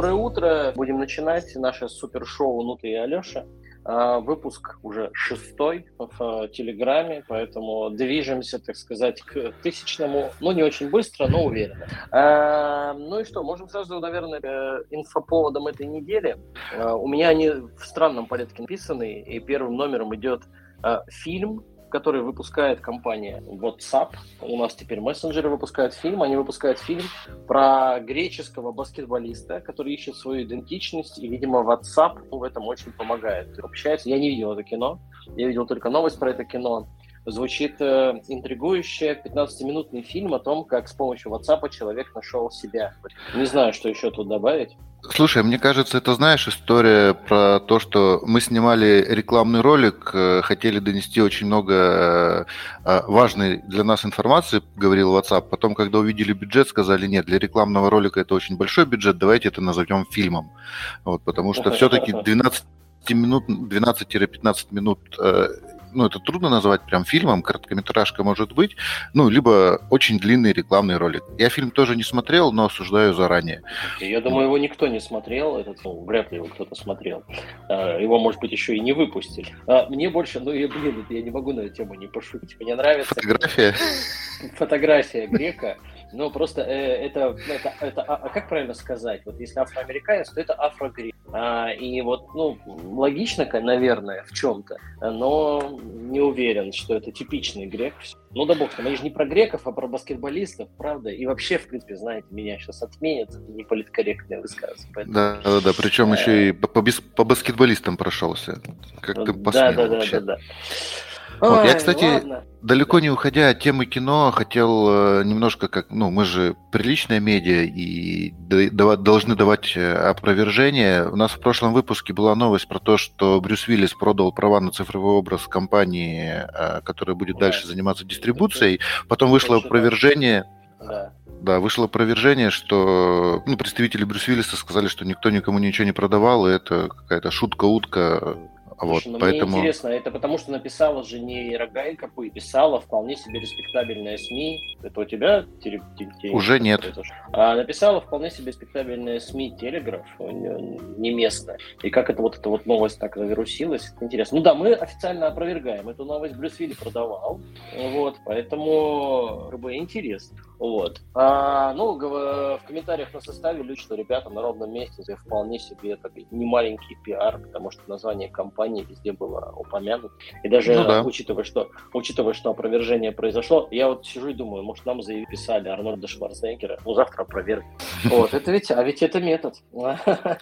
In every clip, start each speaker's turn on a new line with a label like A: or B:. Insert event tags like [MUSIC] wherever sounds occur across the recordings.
A: Доброе утро. Будем начинать наше супершоу «Нута и Алеша». А, выпуск уже шестой в Телеграме, поэтому движемся, так сказать, к тысячному, ну, не очень быстро, но уверенно. А, ну и что, можем сразу, наверное, инфоповодом этой недели. А, у меня они в странном порядке написаны, и первым номером идет фильм который выпускает компания WhatsApp. У нас теперь мессенджеры выпускают фильм. Они выпускают фильм про греческого баскетболиста, который ищет свою идентичность. И, видимо, WhatsApp в этом очень помогает. Общается. Я не видел это кино. Я видел только новость про это кино. Звучит э, интригующе 15-минутный фильм о том, как с помощью WhatsApp человек нашел себя. Не знаю, что еще тут добавить.
B: Слушай, мне кажется, это, знаешь, история про то, что мы снимали рекламный ролик, э, хотели донести очень много э, э, важной для нас информации, говорил WhatsApp. Потом, когда увидели бюджет, сказали, нет, для рекламного ролика это очень большой бюджет, давайте это назовем фильмом. Вот, потому что все-таки 12 минут, 12-15 минут ну, это трудно назвать прям фильмом, короткометражка может быть, ну, либо очень длинный рекламный ролик. Я фильм тоже не смотрел, но осуждаю заранее.
A: Я думаю, его никто не смотрел, этот, ну, вряд ли его кто-то смотрел. А, его, может быть, еще и не выпустили. А, мне больше, ну, я, блин, я не могу на эту тему не пошутить. Мне нравится...
B: Фотография? [LAUGHS]
A: Фотография грека. Ну, просто э, это, это, это а, а как правильно сказать? Вот если афроамериканец, то это афрогрек. А, и вот, ну, логично, наверное, в чем-то, но не уверен, что это типичный грек. Ну да бог там, они же не про греков, а про баскетболистов, правда? И вообще, в принципе, знаете, меня сейчас отменят, это не политкорректное высказывание.
B: Поэтому... Да, да, да, причем еще и по, по, по баскетболистам прошелся. Как ты посмел да, да, вообще. Да, да, да. Вот. Ой, я, кстати, ладно. далеко не уходя от темы кино, хотел э, немножко как, ну, мы же приличная медиа и должны давать э, опровержение. У нас в прошлом выпуске была новость про то, что Брюс Уиллис продал права на цифровой образ компании, э, которая будет да. дальше заниматься дистрибуцией. Потом вышло опровержение. Да. Да, вышло опровержение, что ну, представители Брюс Уиллиса сказали, что никто никому ничего не продавал, и это какая-то шутка-утка
A: вот, Слушай, ну, поэтому... Мне интересно, это потому что написала же не Рогайка, писала вполне себе респектабельная СМИ. Это у тебя?
B: Теле... Уже нет.
A: А написала вполне себе респектабельная СМИ Телеграф, не местная. И как это вот эта вот новость так завирусилась, это интересно. Ну да, мы официально опровергаем. Эту новость Брюс Вилли продавал. Вот, поэтому как бы интересно. Вот. А, ну, в комментариях на составе люди, что ребята на ровном месте это вполне себе такой не маленький пиар, потому что название компании везде было упомянуто. И даже ну, да. учитывая, что, учитывая, что опровержение произошло, я вот сижу и думаю, может, нам записали Арнольда Шварценеггера, ну, завтра опровергнем. Вот, это ведь, а ведь это метод. [LAUGHS]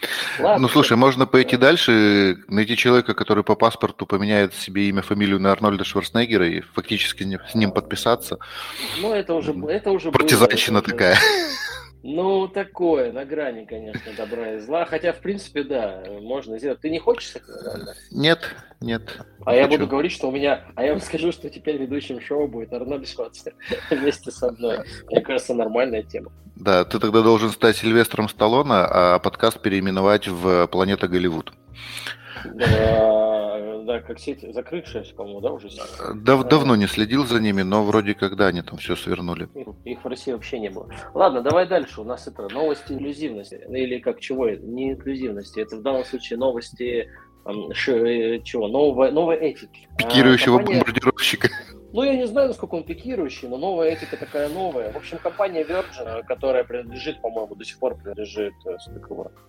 B: Ну, слушай, можно пойти дальше, найти человека, который по паспорту поменяет себе имя, фамилию на Арнольда Шварценеггера и фактически с ним подписаться.
A: Ну, это уже, это уже
B: Партизанщина такая.
A: Ну, такое, на грани, конечно, добра и зла. Хотя, в принципе, да, можно сделать. Ты не хочешь
B: этого? Нет, нет.
A: А я хочу. буду говорить, что у меня... А я вам скажу, что теперь ведущим шоу будет Арнольд Шварценеггер [LAUGHS] вместе со мной. Мне кажется, нормальная тема.
B: Да, ты тогда должен стать Сильвестром Сталлоне, а подкаст переименовать в «Планета Голливуд».
A: Да, да, как сеть закрывшаяся, по-моему, да, уже?
B: Дав давно не следил за ними, но вроде когда они там все свернули.
A: Их в России вообще не было. Ладно, давай дальше. У нас это новости инклюзивности. Или как чего? Не инклюзивности. Это в данном случае новости ш, э, чего? Нового, новой этики.
B: Пикирующего а, компания... бомбардировщика.
A: Ну, я не знаю, насколько он пикирующий, но новая этика такая новая. В общем, компания Virgin, которая принадлежит, по-моему, до сих пор принадлежит, э,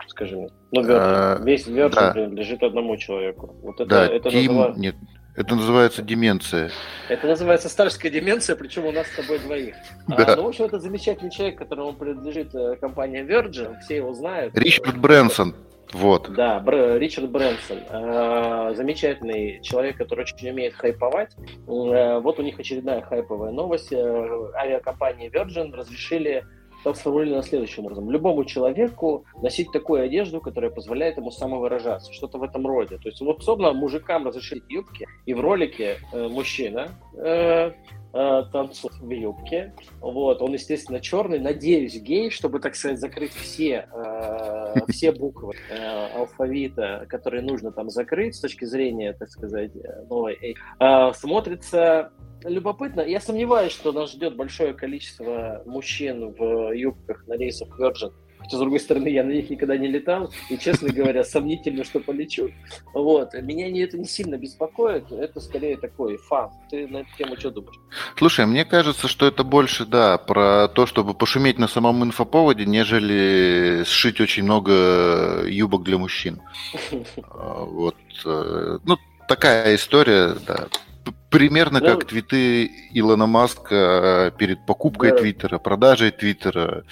A: скажи мне, ну, Virgin, а, весь Virgin да. принадлежит одному человеку.
B: Вот это, да, это Тим... называют... Нет, это называется деменция.
A: Это называется старческая деменция, причем у нас с тобой двоих. Да. А, ну, в общем, это замечательный человек, которому принадлежит э, компания Virgin, все его знают.
B: Ричард Брэнсон. Вот.
A: Да, Бр, Ричард Брэнсон, э, замечательный человек, который очень умеет хайповать. Э, вот у них очередная хайповая новость. Э, авиакомпании Virgin разрешили там сформулировано следующим образом. Любому человеку носить такую одежду, которая позволяет ему самовыражаться. Что-то в этом роде. То есть, вот, собственно, мужикам разрешили юбки, и в ролике э, мужчина э, э, танцует в юбке. Вот, он, естественно, черный. Надеюсь, гей, чтобы, так сказать, закрыть все, э, все буквы э, алфавита, которые нужно там закрыть с точки зрения, так сказать, новой. Э, смотрится любопытно. Я сомневаюсь, что нас ждет большое количество мужчин в юбках на рейсах Virgin Хотя, с другой стороны, я на них никогда не летал, и, честно говоря, сомнительно, что полечу. Вот. Меня не, это не сильно беспокоит, это скорее такой фан. Ты на эту тему что думаешь?
B: Слушай, мне кажется, что это больше, да, про то, чтобы пошуметь на самом инфоповоде, нежели сшить очень много юбок для мужчин. [LAUGHS] А, вот. Э, ну, такая история, да. Примерно ну, как твиты Илона Маска э, перед покупкой да. Твиттера, продажей Твиттера.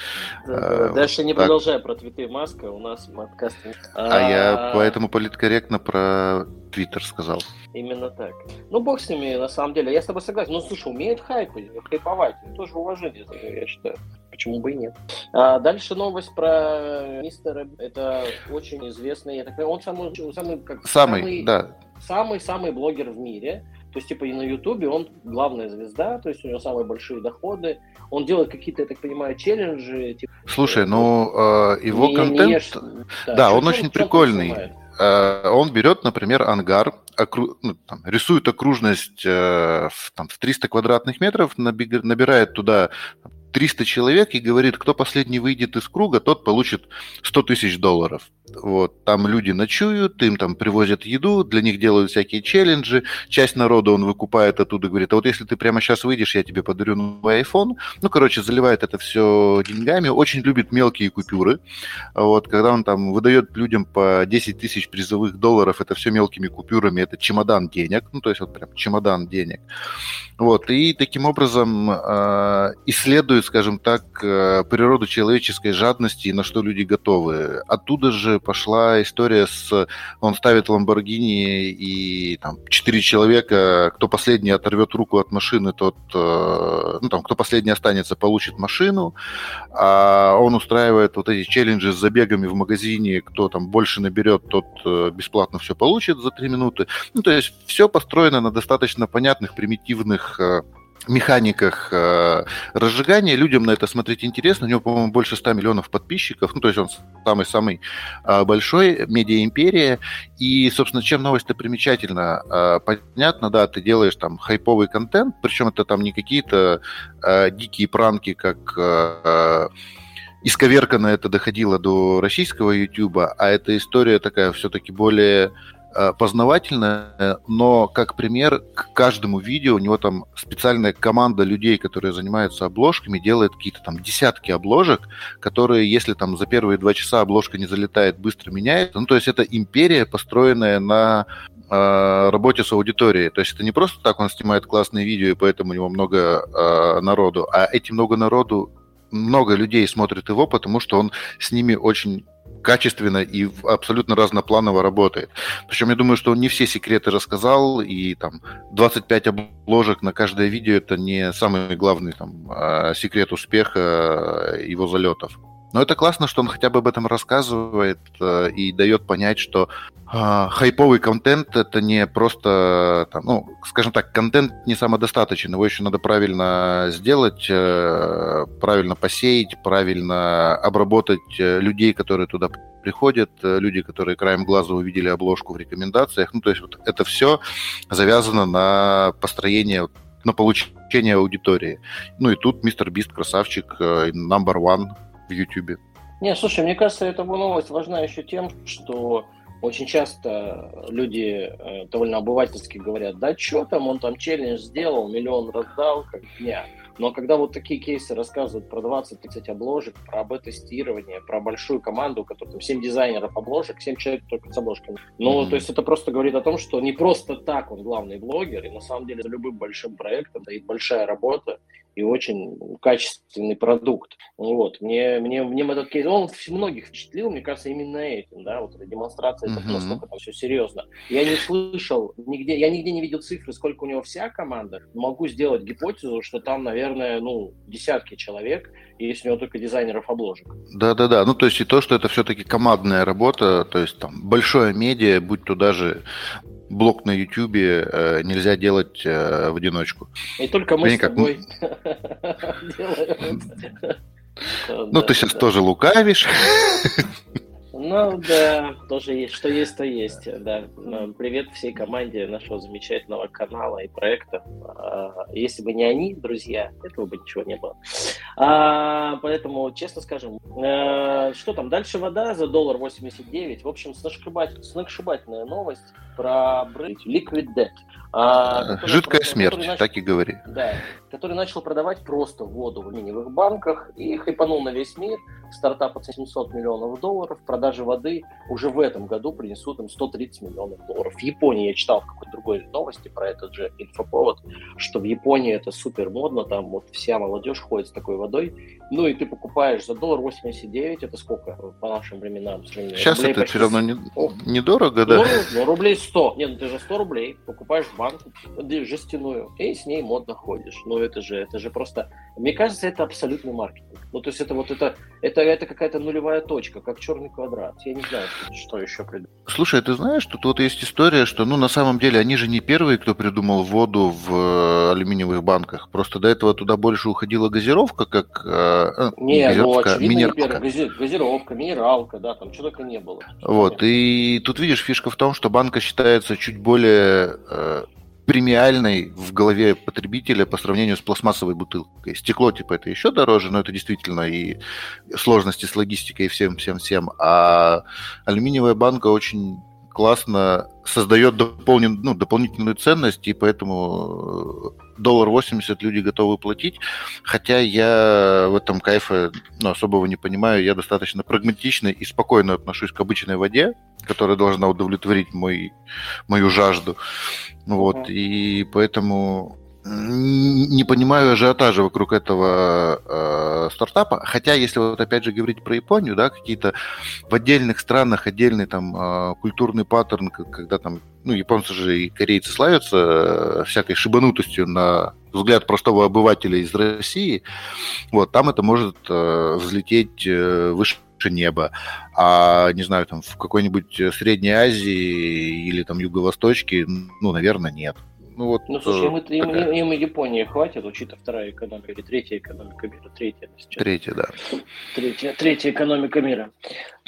A: Да, а, Дальше не продолжай про твиты Маска, у нас подкаст.
B: А, а я поэтому политкорректно про Твиттер сказал.
A: Именно так. Ну, бог с ними, на самом деле. Я с тобой согласен. Ну, слушай, умеют хайпы, хайповать. Тоже уважение, я считаю. Почему бы и нет? А дальше новость про мистера. Это очень известный. Я так понимаю, он самый, самый, как,
B: самый, самый да.
A: Самый-самый блогер в мире. То есть, типа, и на Ютубе он главная звезда, то есть у него самые большие доходы. Он делает какие-то, я так понимаю, челленджи. Типа,
B: Слушай, ну, э, его не, контент... Не ешь... Да, да он очень прикольный. Э, он берет, например, ангар, окру... ну, там, рисует окружность э, в, там, в 300 квадратных метров, набирает туда 300 человек и говорит, кто последний выйдет из круга, тот получит 100 тысяч долларов. Вот, там люди ночуют, им там привозят еду, для них делают всякие челленджи. Часть народа он выкупает оттуда, говорит, а вот если ты прямо сейчас выйдешь, я тебе подарю новый iPhone. Ну, короче, заливает это все деньгами. Очень любит мелкие купюры. Вот, когда он там выдает людям по 10 тысяч призовых долларов, это все мелкими купюрами, это чемодан денег. Ну, то есть вот прям чемодан денег. Вот, и таким образом э, исследует, скажем так, э, природу человеческой жадности и на что люди готовы. Оттуда же пошла история с... Он ставит Ламборгини, и там четыре человека, кто последний оторвет руку от машины, тот... Э, ну, там, кто последний останется, получит машину. А он устраивает вот эти челленджи с забегами в магазине, кто там больше наберет, тот э, бесплатно все получит за три минуты. Ну, то есть все построено на достаточно понятных, примитивных э, механиках э, разжигания. Людям на это смотреть интересно. У него, по-моему, больше 100 миллионов подписчиков. Ну, то есть он самый-самый э, большой, медиа-империя. И, собственно, чем новость-то примечательна? Э, понятно, да, ты делаешь там хайповый контент, причем это там не какие-то э, дикие пранки, как... Э, исковерканно это доходило до российского YouTube, а эта история такая все-таки более познавательное, но как пример к каждому видео у него там специальная команда людей, которые занимаются обложками, делает какие-то там десятки обложек, которые, если там за первые два часа обложка не залетает, быстро меняется. Ну, то есть это империя, построенная на э, работе с аудиторией. То есть это не просто так он снимает классные видео, и поэтому у него много э, народу, а эти много народу много людей смотрит его, потому что он с ними очень качественно и абсолютно разнопланово работает. Причем я думаю, что он не все секреты рассказал, и там 25 обложек на каждое видео это не самый главный там, а, секрет успеха э, его залетов. Но это классно, что он хотя бы об этом рассказывает э, и дает понять, что хайповый контент это не просто, там, ну, скажем так, контент не самодостаточен, его еще надо правильно сделать, э, правильно посеять, правильно обработать э, людей, которые туда приходят, э, люди, которые краем глаза увидели обложку в рекомендациях. Ну, то есть вот это все завязано на построение на получение аудитории. Ну и тут мистер Бист красавчик, number one в YouTube.
A: Не, слушай, мне кажется, эта новость важна еще тем, что очень часто люди э, довольно обывательски говорят, да что там, он там челлендж сделал, миллион раздал, как дня. Но когда вот такие кейсы рассказывают про 20-30 обложек, про АБ-тестирование, про большую команду, у которой там 7 дизайнеров обложек, 7 человек только с обложками. Ну, mm-hmm. то есть это просто говорит о том, что не просто так он главный блогер, и на самом деле за любым большим проектом стоит большая работа, и очень качественный продукт. Вот. Мне, мне, мне этот кейс, он многих впечатлил, мне кажется, именно этим, да, вот эта демонстрация, uh-huh. насколько там все серьезно. Я не слышал нигде, я нигде не видел цифры, сколько у него вся команда. Могу сделать гипотезу, что там, наверное, ну, десятки человек, и если у него только дизайнеров обложек.
B: Да-да-да, ну то есть и то, что это все-таки командная работа, то есть там большое медиа, будь то даже блог на Ютубе э, нельзя делать э, в одиночку.
A: И только мы с тобой [LAUGHS]
B: Ну, ты сейчас тоже лукавишь. [LAUGHS]
A: Ну, да, тоже есть, что есть, то есть, да. Привет всей команде нашего замечательного канала и проекта. А, если бы не они, друзья, этого бы ничего не было. А, поэтому, честно скажем, а, что там, дальше вода за доллар 89. В общем, сногсшибательная новость про Liquid Debt.
B: А, Жидкая который, смерть, начал, так и говори.
A: Да, который начал продавать просто воду в алюминиевых банках и хайпанул на весь мир. Стартап от 700 миллионов долларов. Продажи воды уже в этом году принесут им 130 миллионов долларов. В Японии я читал в какой-то другой новости про этот же инфоповод, что в Японии это супер модно, там вот вся молодежь ходит с такой водой. Ну и ты покупаешь за доллар 89, это сколько по нашим временам?
B: Сейчас это все равно не, недорого, да?
A: Ну, ну, рублей 100. Нет, ну ты же 100 рублей покупаешь в банку жестяную и с ней модно ходишь. Ну это же, это же просто... Мне кажется, это абсолютный маркетинг. Ну то есть это вот это, это, это какая-то нулевая точка, как черный квадрат. Я не знаю, что еще придумать.
B: Слушай, ты знаешь, тут вот есть история, что ну на самом деле они же не первые, кто придумал воду в э, алюминиевых банках. Просто до этого туда больше уходила газировка, как... Э,
A: э не, ну, газировка, ну, очевидно, минералка. Не газировка, минералка, да, там чего только не было.
B: Вот, и тут видишь, фишка в том, что банка считается чуть более э, премиальной в голове потребителя по сравнению с пластмассовой бутылкой. Стекло, типа, это еще дороже, но это действительно и сложности с логистикой и всем-всем-всем. А алюминиевая банка очень классно создает дополнен, ну, дополнительную ценность, и поэтому э, доллар 80 люди готовы платить. Хотя я в этом кайфа ну, особого не понимаю. Я достаточно прагматично и спокойно отношусь к обычной воде, которая должна удовлетворить мой, мою жажду. Вот, и поэтому не понимаю ажиотажа вокруг этого э, стартапа. Хотя, если вот опять же говорить про Японию, да, какие-то в отдельных странах отдельный там э, культурный паттерн, когда там, ну, японцы же и корейцы славятся э, всякой шибанутостью на взгляд простого обывателя из России, вот, там это может э, взлететь э, выше неба, а, не знаю, там в какой-нибудь Средней Азии или там Юго-Восточке, ну, наверное, нет.
A: Ну, вот, ну слушай, им, такая... им, им, им Японии хватит, учитывая вторая экономика или третья экономика мира. Третья,
B: Третья, да.
A: Третья, третья экономика мира.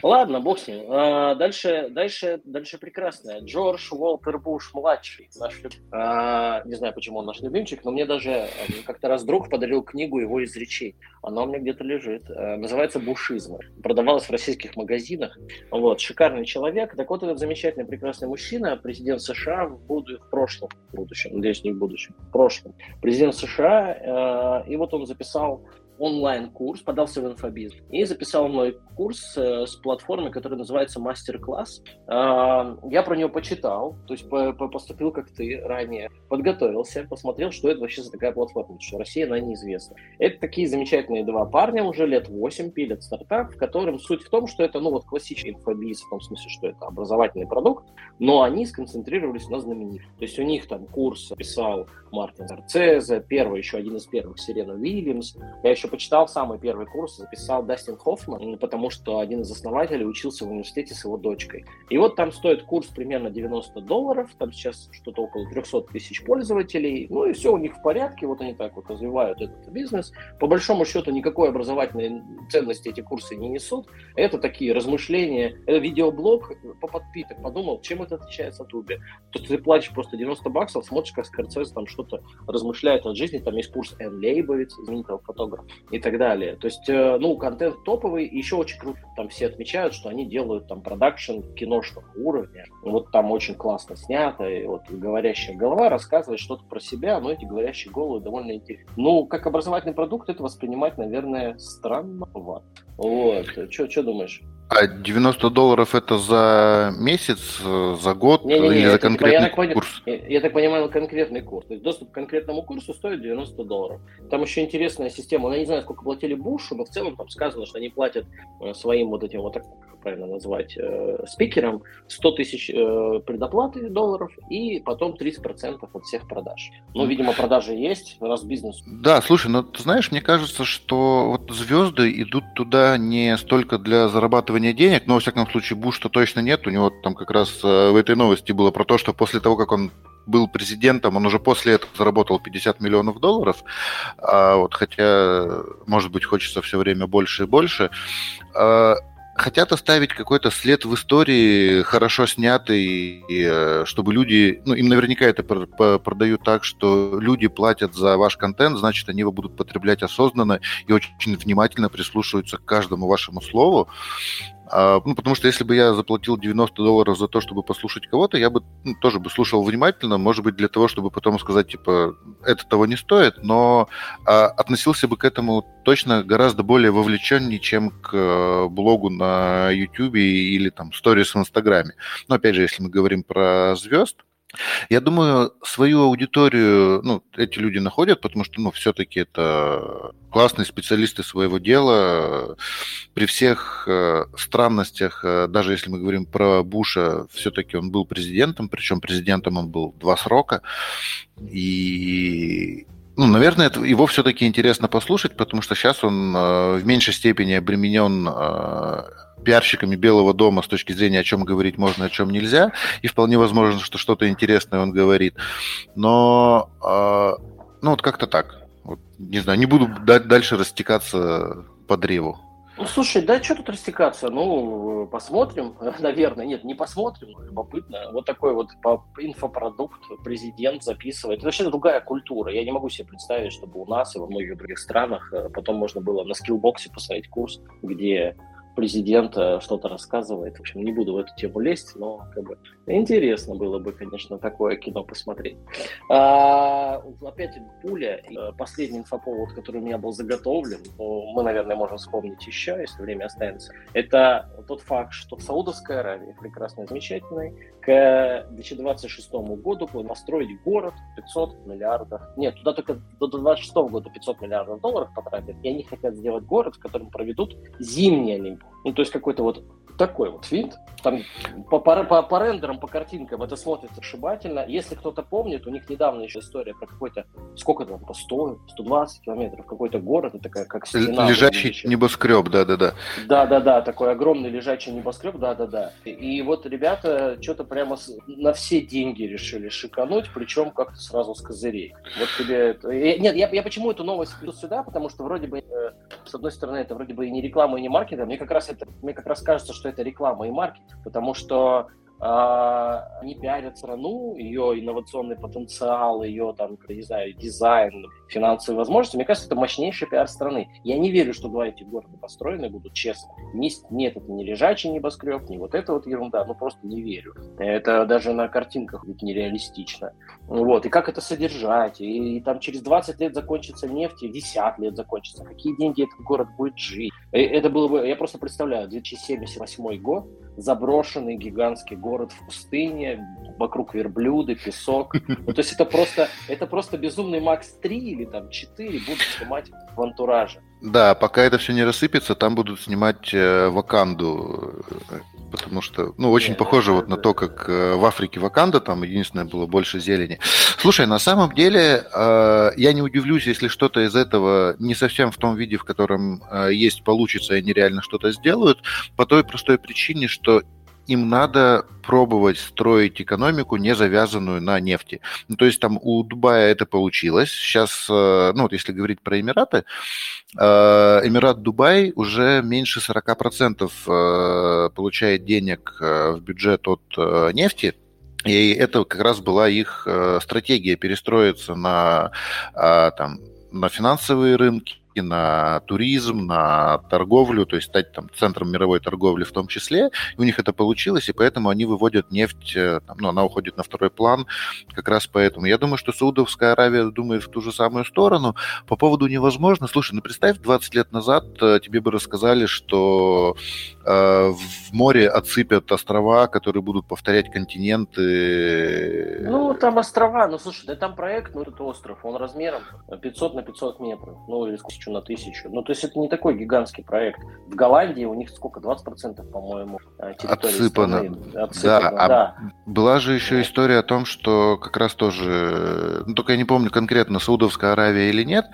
A: Ладно, бог с ним. А, дальше, дальше, дальше прекрасное. Джордж Уолтер Буш младший, наш а, не знаю, почему он наш любимчик, но мне даже э, как-то раз друг подарил книгу его изречений. Она у меня где-то лежит. А, называется "Бушизм". Продавалась в российских магазинах. Вот шикарный человек. Так вот этот замечательный, прекрасный мужчина, президент США в, буду, в прошлом, в будущем, надеюсь, не в будущем, в прошлом, президент США. Э, и вот он записал онлайн-курс, подался в инфобиз и записал мой курс э, с платформы, которая называется Мастер-класс. Э, я про нее почитал, то есть по, по, поступил как ты ранее, подготовился, посмотрел, что это вообще за такая платформа, что Россия, она неизвестна. Это такие замечательные два парня, уже лет 8 пилят стартап, в котором суть в том, что это, ну вот, классический инфобиз, в том смысле, что это образовательный продукт, но они сконцентрировались на знаменитых. То есть у них там курс писал Мартин Арцезе, первый, еще один из первых, Сирена Уильямс. Я еще почитал самый первый курс, записал Дастин Хоффман, потому что один из основателей учился в университете с его дочкой. И вот там стоит курс примерно 90 долларов, там сейчас что-то около 300 тысяч пользователей, ну и все у них в порядке, вот они так вот развивают этот бизнес. По большому счету никакой образовательной ценности эти курсы не несут. Это такие размышления, это видеоблог по подпиток. Подумал, чем это отличается от Uber. То ты платишь просто 90 баксов, смотришь, как Скорцез там что-то размышляет от жизни, там есть курс Энн Лейбовиц, знаменитого фотографа, и так далее. То есть, э, ну, контент топовый, еще очень круто. Там все отмечают, что они делают там продакшн киношного уровня. Вот там очень классно снято, и вот говорящая голова рассказывает что-то про себя, но эти говорящие головы довольно интересны. Ну, как образовательный продукт это воспринимать, наверное, странновато. Вот. Что думаешь?
B: А 90 долларов это за месяц, за год не, не, не, или за конкретный
A: типа, я так курс? Я, я так понимаю, конкретный курс. То есть доступ к конкретному курсу стоит 90 долларов. Там еще интересная система. Я не знаю, сколько платили Бушу, но в целом там сказано, что они платят э, своим вот этим вот так правильно назвать, э, спикерам 100 тысяч э, предоплаты долларов и потом 30% от всех продаж. Ну, видимо, продажи есть, раз бизнес.
B: Да, слушай, ну ты знаешь, мне кажется, что вот звезды идут туда не столько для зарабатывания денег, но, во всяком случае, Буш-то точно нет. У него там как раз э, в этой новости было про то, что после того, как он был президентом, он уже после этого заработал 50 миллионов долларов, а вот, хотя, может быть, хочется все время больше и больше. Хотят оставить какой-то след в истории, хорошо снятый, и, э, чтобы люди, ну, им наверняка это продают так, что люди платят за ваш контент, значит, они его будут потреблять осознанно и очень внимательно прислушиваются к каждому вашему слову. А, ну, потому что если бы я заплатил 90 долларов за то, чтобы послушать кого-то, я бы ну, тоже бы слушал внимательно, может быть, для того, чтобы потом сказать, типа, это того не стоит, но а, относился бы к этому точно гораздо более вовлеченнее, чем к э, блогу на YouTube или там сторис в Инстаграме. Но опять же, если мы говорим про звезд, я думаю, свою аудиторию, ну, эти люди находят, потому что, ну, все-таки это классные специалисты своего дела. При всех э, странностях, э, даже если мы говорим про Буша, все-таки он был президентом, причем президентом он был два срока. И ну, наверное, это, его все-таки интересно послушать, потому что сейчас он э, в меньшей степени обременен э, пиарщиками Белого дома с точки зрения, о чем говорить можно, о чем нельзя, и вполне возможно, что что-то интересное он говорит. Но, э, ну, вот как-то так. Вот, не знаю, не буду дальше растекаться по древу.
A: Ну, слушай, да что тут растекаться? Ну, посмотрим, [LAUGHS] наверное. Нет, не посмотрим, любопытно. Вот такой вот инфопродукт президент записывает. Это вообще другая культура. Я не могу себе представить, чтобы у нас и во многих других странах э, потом можно было на скиллбоксе посмотреть курс, где президент что-то рассказывает. В общем, не буду в эту тему лезть, но как бы интересно было бы, конечно, такое кино посмотреть. А, опять пуля. Э, последний инфоповод, который у меня был заготовлен, мы, наверное, можем вспомнить еще, если время останется. Это тот факт, что в Саудовской Аравии, прекрасной, замечательной, к 2026 году планируют построить город 500 миллиардов. Нет, туда только до 2026 года 500 миллиардов долларов потратят, и они хотят сделать город, в котором проведут зимние Олимпиады. Ну, то есть какой-то вот такой вот вид. Там по, по, по, по рендерам, по картинкам это смотрится ошибательно. Если кто-то помнит, у них недавно еще история про какой-то, сколько там, по 100, 120 километров, какой-то город, это такая как стена.
B: Лежачий небоскреб, да-да-да.
A: Да-да-да, такой огромный лежачий небоскреб, да-да-да. И, и вот ребята что-то прямо с, на все деньги решили шикануть, причем как-то сразу с козырей. Вот тебе это... Нет, я, я почему эту новость веду сюда, потому что вроде бы, э, с одной стороны, это вроде бы и не реклама, и не маркетинг, мне как раз это, мне как раз кажется, что это реклама и маркетинг, потому что а, они пиарят страну, ее инновационный потенциал, ее там, не знаю, дизайн, финансовые возможности. Мне кажется, это мощнейший пиар страны. Я не верю, что два эти города построены будут честно. Нет, это не лежачий небоскреб, не вот это вот ерунда, ну просто не верю. Это даже на картинках ведь нереалистично. Вот, и как это содержать? И, и там через 20 лет закончится нефть, и 10 лет закончится. Какие деньги этот город будет жить? И это было бы, я просто представляю, 2078 год, заброшенный гигантский город в пустыне, вокруг верблюды, песок. Ну, то есть это просто, это просто безумный Макс 3 или там 4 будут снимать в антураже.
B: Да, пока это все не рассыпется, там будут снимать э, Ваканду, потому что, ну, очень Нет, похоже вот на то, как э, в Африке Ваканда, там единственное было больше зелени. Слушай, на самом деле, э, я не удивлюсь, если что-то из этого не совсем в том виде, в котором э, есть, получится, и они реально что-то сделают, по той простой причине, что им надо пробовать строить экономику, не завязанную на нефти. Ну, то есть там у Дубая это получилось. Сейчас, э, ну вот если говорить про Эмираты, э, Эмират Дубай уже меньше 40% э, получает денег в бюджет от нефти, и это как раз была их стратегия перестроиться на, там, на финансовые рынки, на туризм, на торговлю, то есть стать там центром мировой торговли в том числе. И у них это получилось, и поэтому они выводят нефть, э, там, ну, она уходит на второй план как раз поэтому. Я думаю, что Саудовская Аравия думает в ту же самую сторону. По поводу невозможно. Слушай, ну представь, 20 лет назад э, тебе бы рассказали, что в море отсыпят острова, которые будут повторять континенты.
A: Ну, там острова, ну слушай, да там проект, ну это остров, он размером 500 на 500 метров, ну или тысячу на тысячу. Ну, то есть это не такой гигантский проект. В Голландии у них сколько? 20%, по-моему,
B: э, территории Отсыпано. Страны. Отсыпано. Да, да. А была же еще да. история о том, что как раз тоже, ну, только я не помню конкретно, Саудовская Аравия или нет,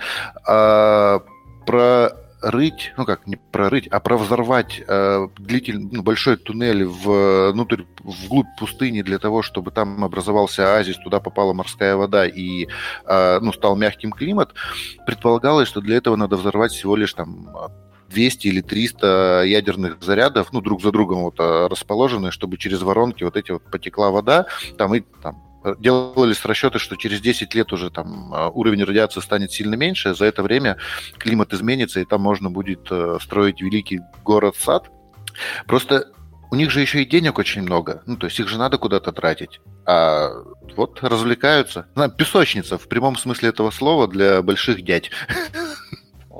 B: а, про рыть, ну как, не прорыть, а провзорвать э, длительный, ну, большой туннель внутрь, вглубь пустыни для того, чтобы там образовался оазис, туда попала морская вода и э, ну, стал мягким климат, предполагалось, что для этого надо взорвать всего лишь там 200 или 300 ядерных зарядов, ну, друг за другом вот расположены, чтобы через воронки вот эти вот потекла вода, там и там делались расчеты, что через 10 лет уже там а, уровень радиации станет сильно меньше, за это время климат изменится, и там можно будет э, строить великий город-сад. Просто у них же еще и денег очень много, ну, то есть их же надо куда-то тратить. А вот развлекаются. Песочница в прямом смысле этого слова для больших дядь. [LAUGHS]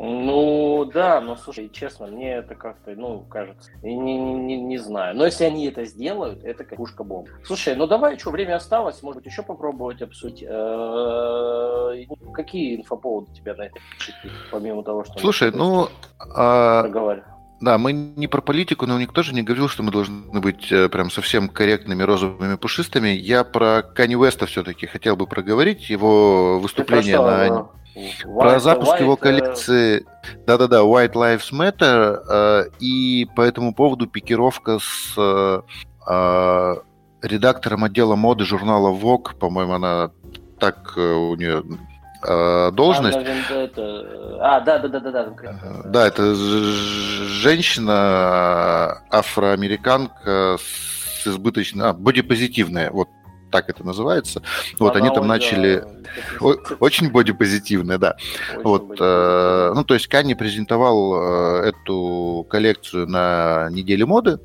A: Ну да, но слушай, честно, мне это как-то, ну, кажется, не, не, не, знаю. Но если они это сделают, это как пушка бомба. Слушай, ну давай, что, время осталось, может быть, еще попробовать обсудить. Э, какие инфоповоды тебя на это помимо того, что...
B: Слушай, ну... А... Да, мы не про политику, но никто же не говорил, что мы должны быть э, прям совсем корректными, розовыми, пушистыми. Я про Кани Уэста все-таки хотел бы проговорить, его выступление на... White, Про запуск white, его э, коллекции, да-да-да, White Lives Matter, э, и по этому поводу пикировка с э, редактором отдела моды журнала Vogue, по-моему, она так у нее должность. А, да, да, да, да, да. Да, это женщина афроамериканка с избыточно, а, бодипозитивная, вот так это называется. Вот Она они там начали... [LAUGHS] Очень бодипозитивная, да. Очень вот, э, ну, то есть Канни презентовал э, эту коллекцию на неделе моды,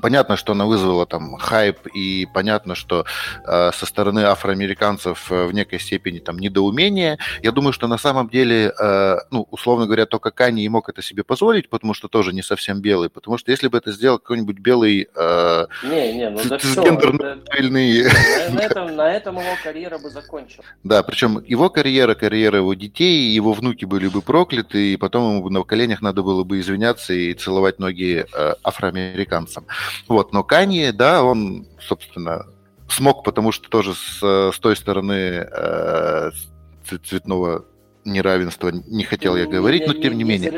B: Понятно, что она вызвала там хайп, и понятно, что э, со стороны афроамериканцев э, в некой степени там недоумение. Я думаю, что на самом деле, э, ну, условно говоря, только Кани и мог это себе позволить, потому что тоже не совсем белый. Потому что если бы это сделал какой-нибудь белый э,
A: не, не, ну да все, на, [LAUGHS] этом, на этом его карьера бы закончилась.
B: Да, причем его карьера, карьера его детей, его внуки были бы прокляты, и потом ему на коленях надо было бы извиняться и целовать ноги э, афроамериканцам. Вот, но Канье, да, он, собственно, смог, потому что тоже с, с той стороны э, цветного неравенства не хотел я говорить, но тем не, не менее.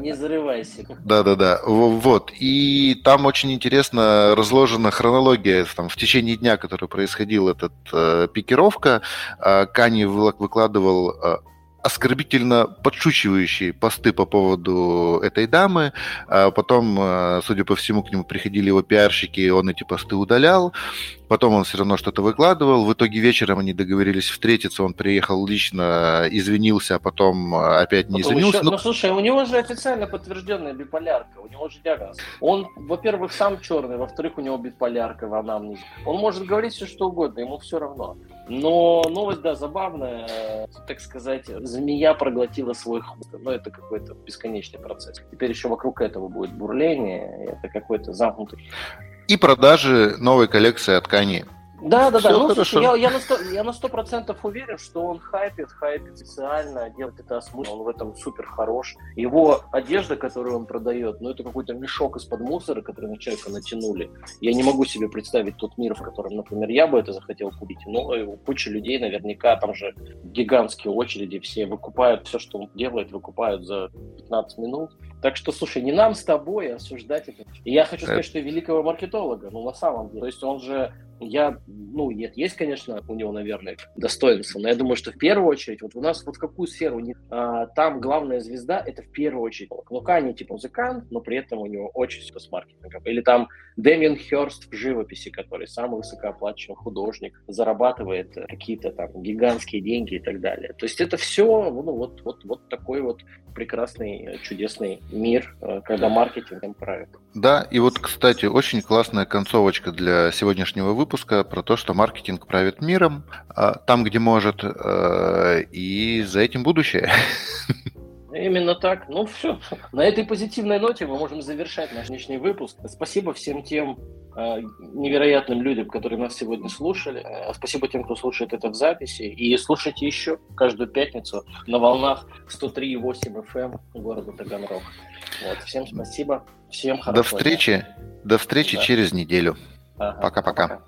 A: Не, зарывайся.
B: Да-да-да, вот. И там очень интересно разложена хронология там, в течение дня, который происходил этот э, пикировка. Э, Кани выкладывал э, оскорбительно подшучивающие посты по поводу этой дамы. А потом, э, судя по всему, к нему приходили его пиарщики, он эти посты удалял. Потом он все равно что-то выкладывал. В итоге вечером они договорились встретиться. Он приехал лично, извинился, а потом опять не потом извинился.
A: Еще... Но... Ну, слушай, у него же официально подтвержденная биполярка. У него же диагноз. Он, во-первых, сам черный, во-вторых, у него биполярка в анамнезе. Он может говорить все, что угодно, ему все равно. Но новость, да, забавная. Так сказать, змея проглотила свой хвост. Но это какой-то бесконечный процесс. Теперь еще вокруг этого будет бурление. Это какой-то замкнутый
B: и продажи новой коллекции от Kanye.
A: Да, да, да. Ну, слушай, я, я, на 100, я на сто процентов уверен, что он хайпит, хайпит специально, делает это осмысленно, он в этом супер хорош. Его одежда, которую он продает, ну, это какой-то мешок из-под мусора, который на человека натянули. Я не могу себе представить тот мир, в котором, например, я бы это захотел купить. Но куча людей наверняка, там же гигантские очереди, все выкупают все, что он делает, выкупают за 15 минут. Так что, слушай, не нам с тобой осуждать это. И я хочу сказать, что великого маркетолога, ну, на самом деле. То есть он же я, ну, нет, есть, конечно, у него, наверное, достоинство, но я думаю, что в первую очередь, вот у нас вот в какую сферу, а, там главная звезда, это в первую очередь. Ну, Кани, типа, музыкант, но при этом у него очень все с маркетингом. Или там Дэмиан Хёрст в живописи, который самый высокооплачиваемый художник, зарабатывает какие-то там гигантские деньги и так далее. То есть это все, ну, вот, вот, вот такой вот прекрасный, чудесный мир, э, когда маркетинг им правит.
B: Да, и вот, кстати, очень классная концовочка для сегодняшнего выпуска про то, что маркетинг правит миром а, там, где может, э, и за этим будущее. [LAUGHS]
A: Именно так. Ну все. На этой позитивной ноте мы можем завершать наш нынешний выпуск. Спасибо всем тем э, невероятным людям, которые нас сегодня слушали. Э, спасибо тем, кто слушает это в записи. И слушайте еще каждую пятницу на волнах 103,8 FM города Таганрог. Вот. Всем спасибо. Всем хорошего
B: До встречи. Дня. До встречи да. через неделю. Пока-пока. Ага.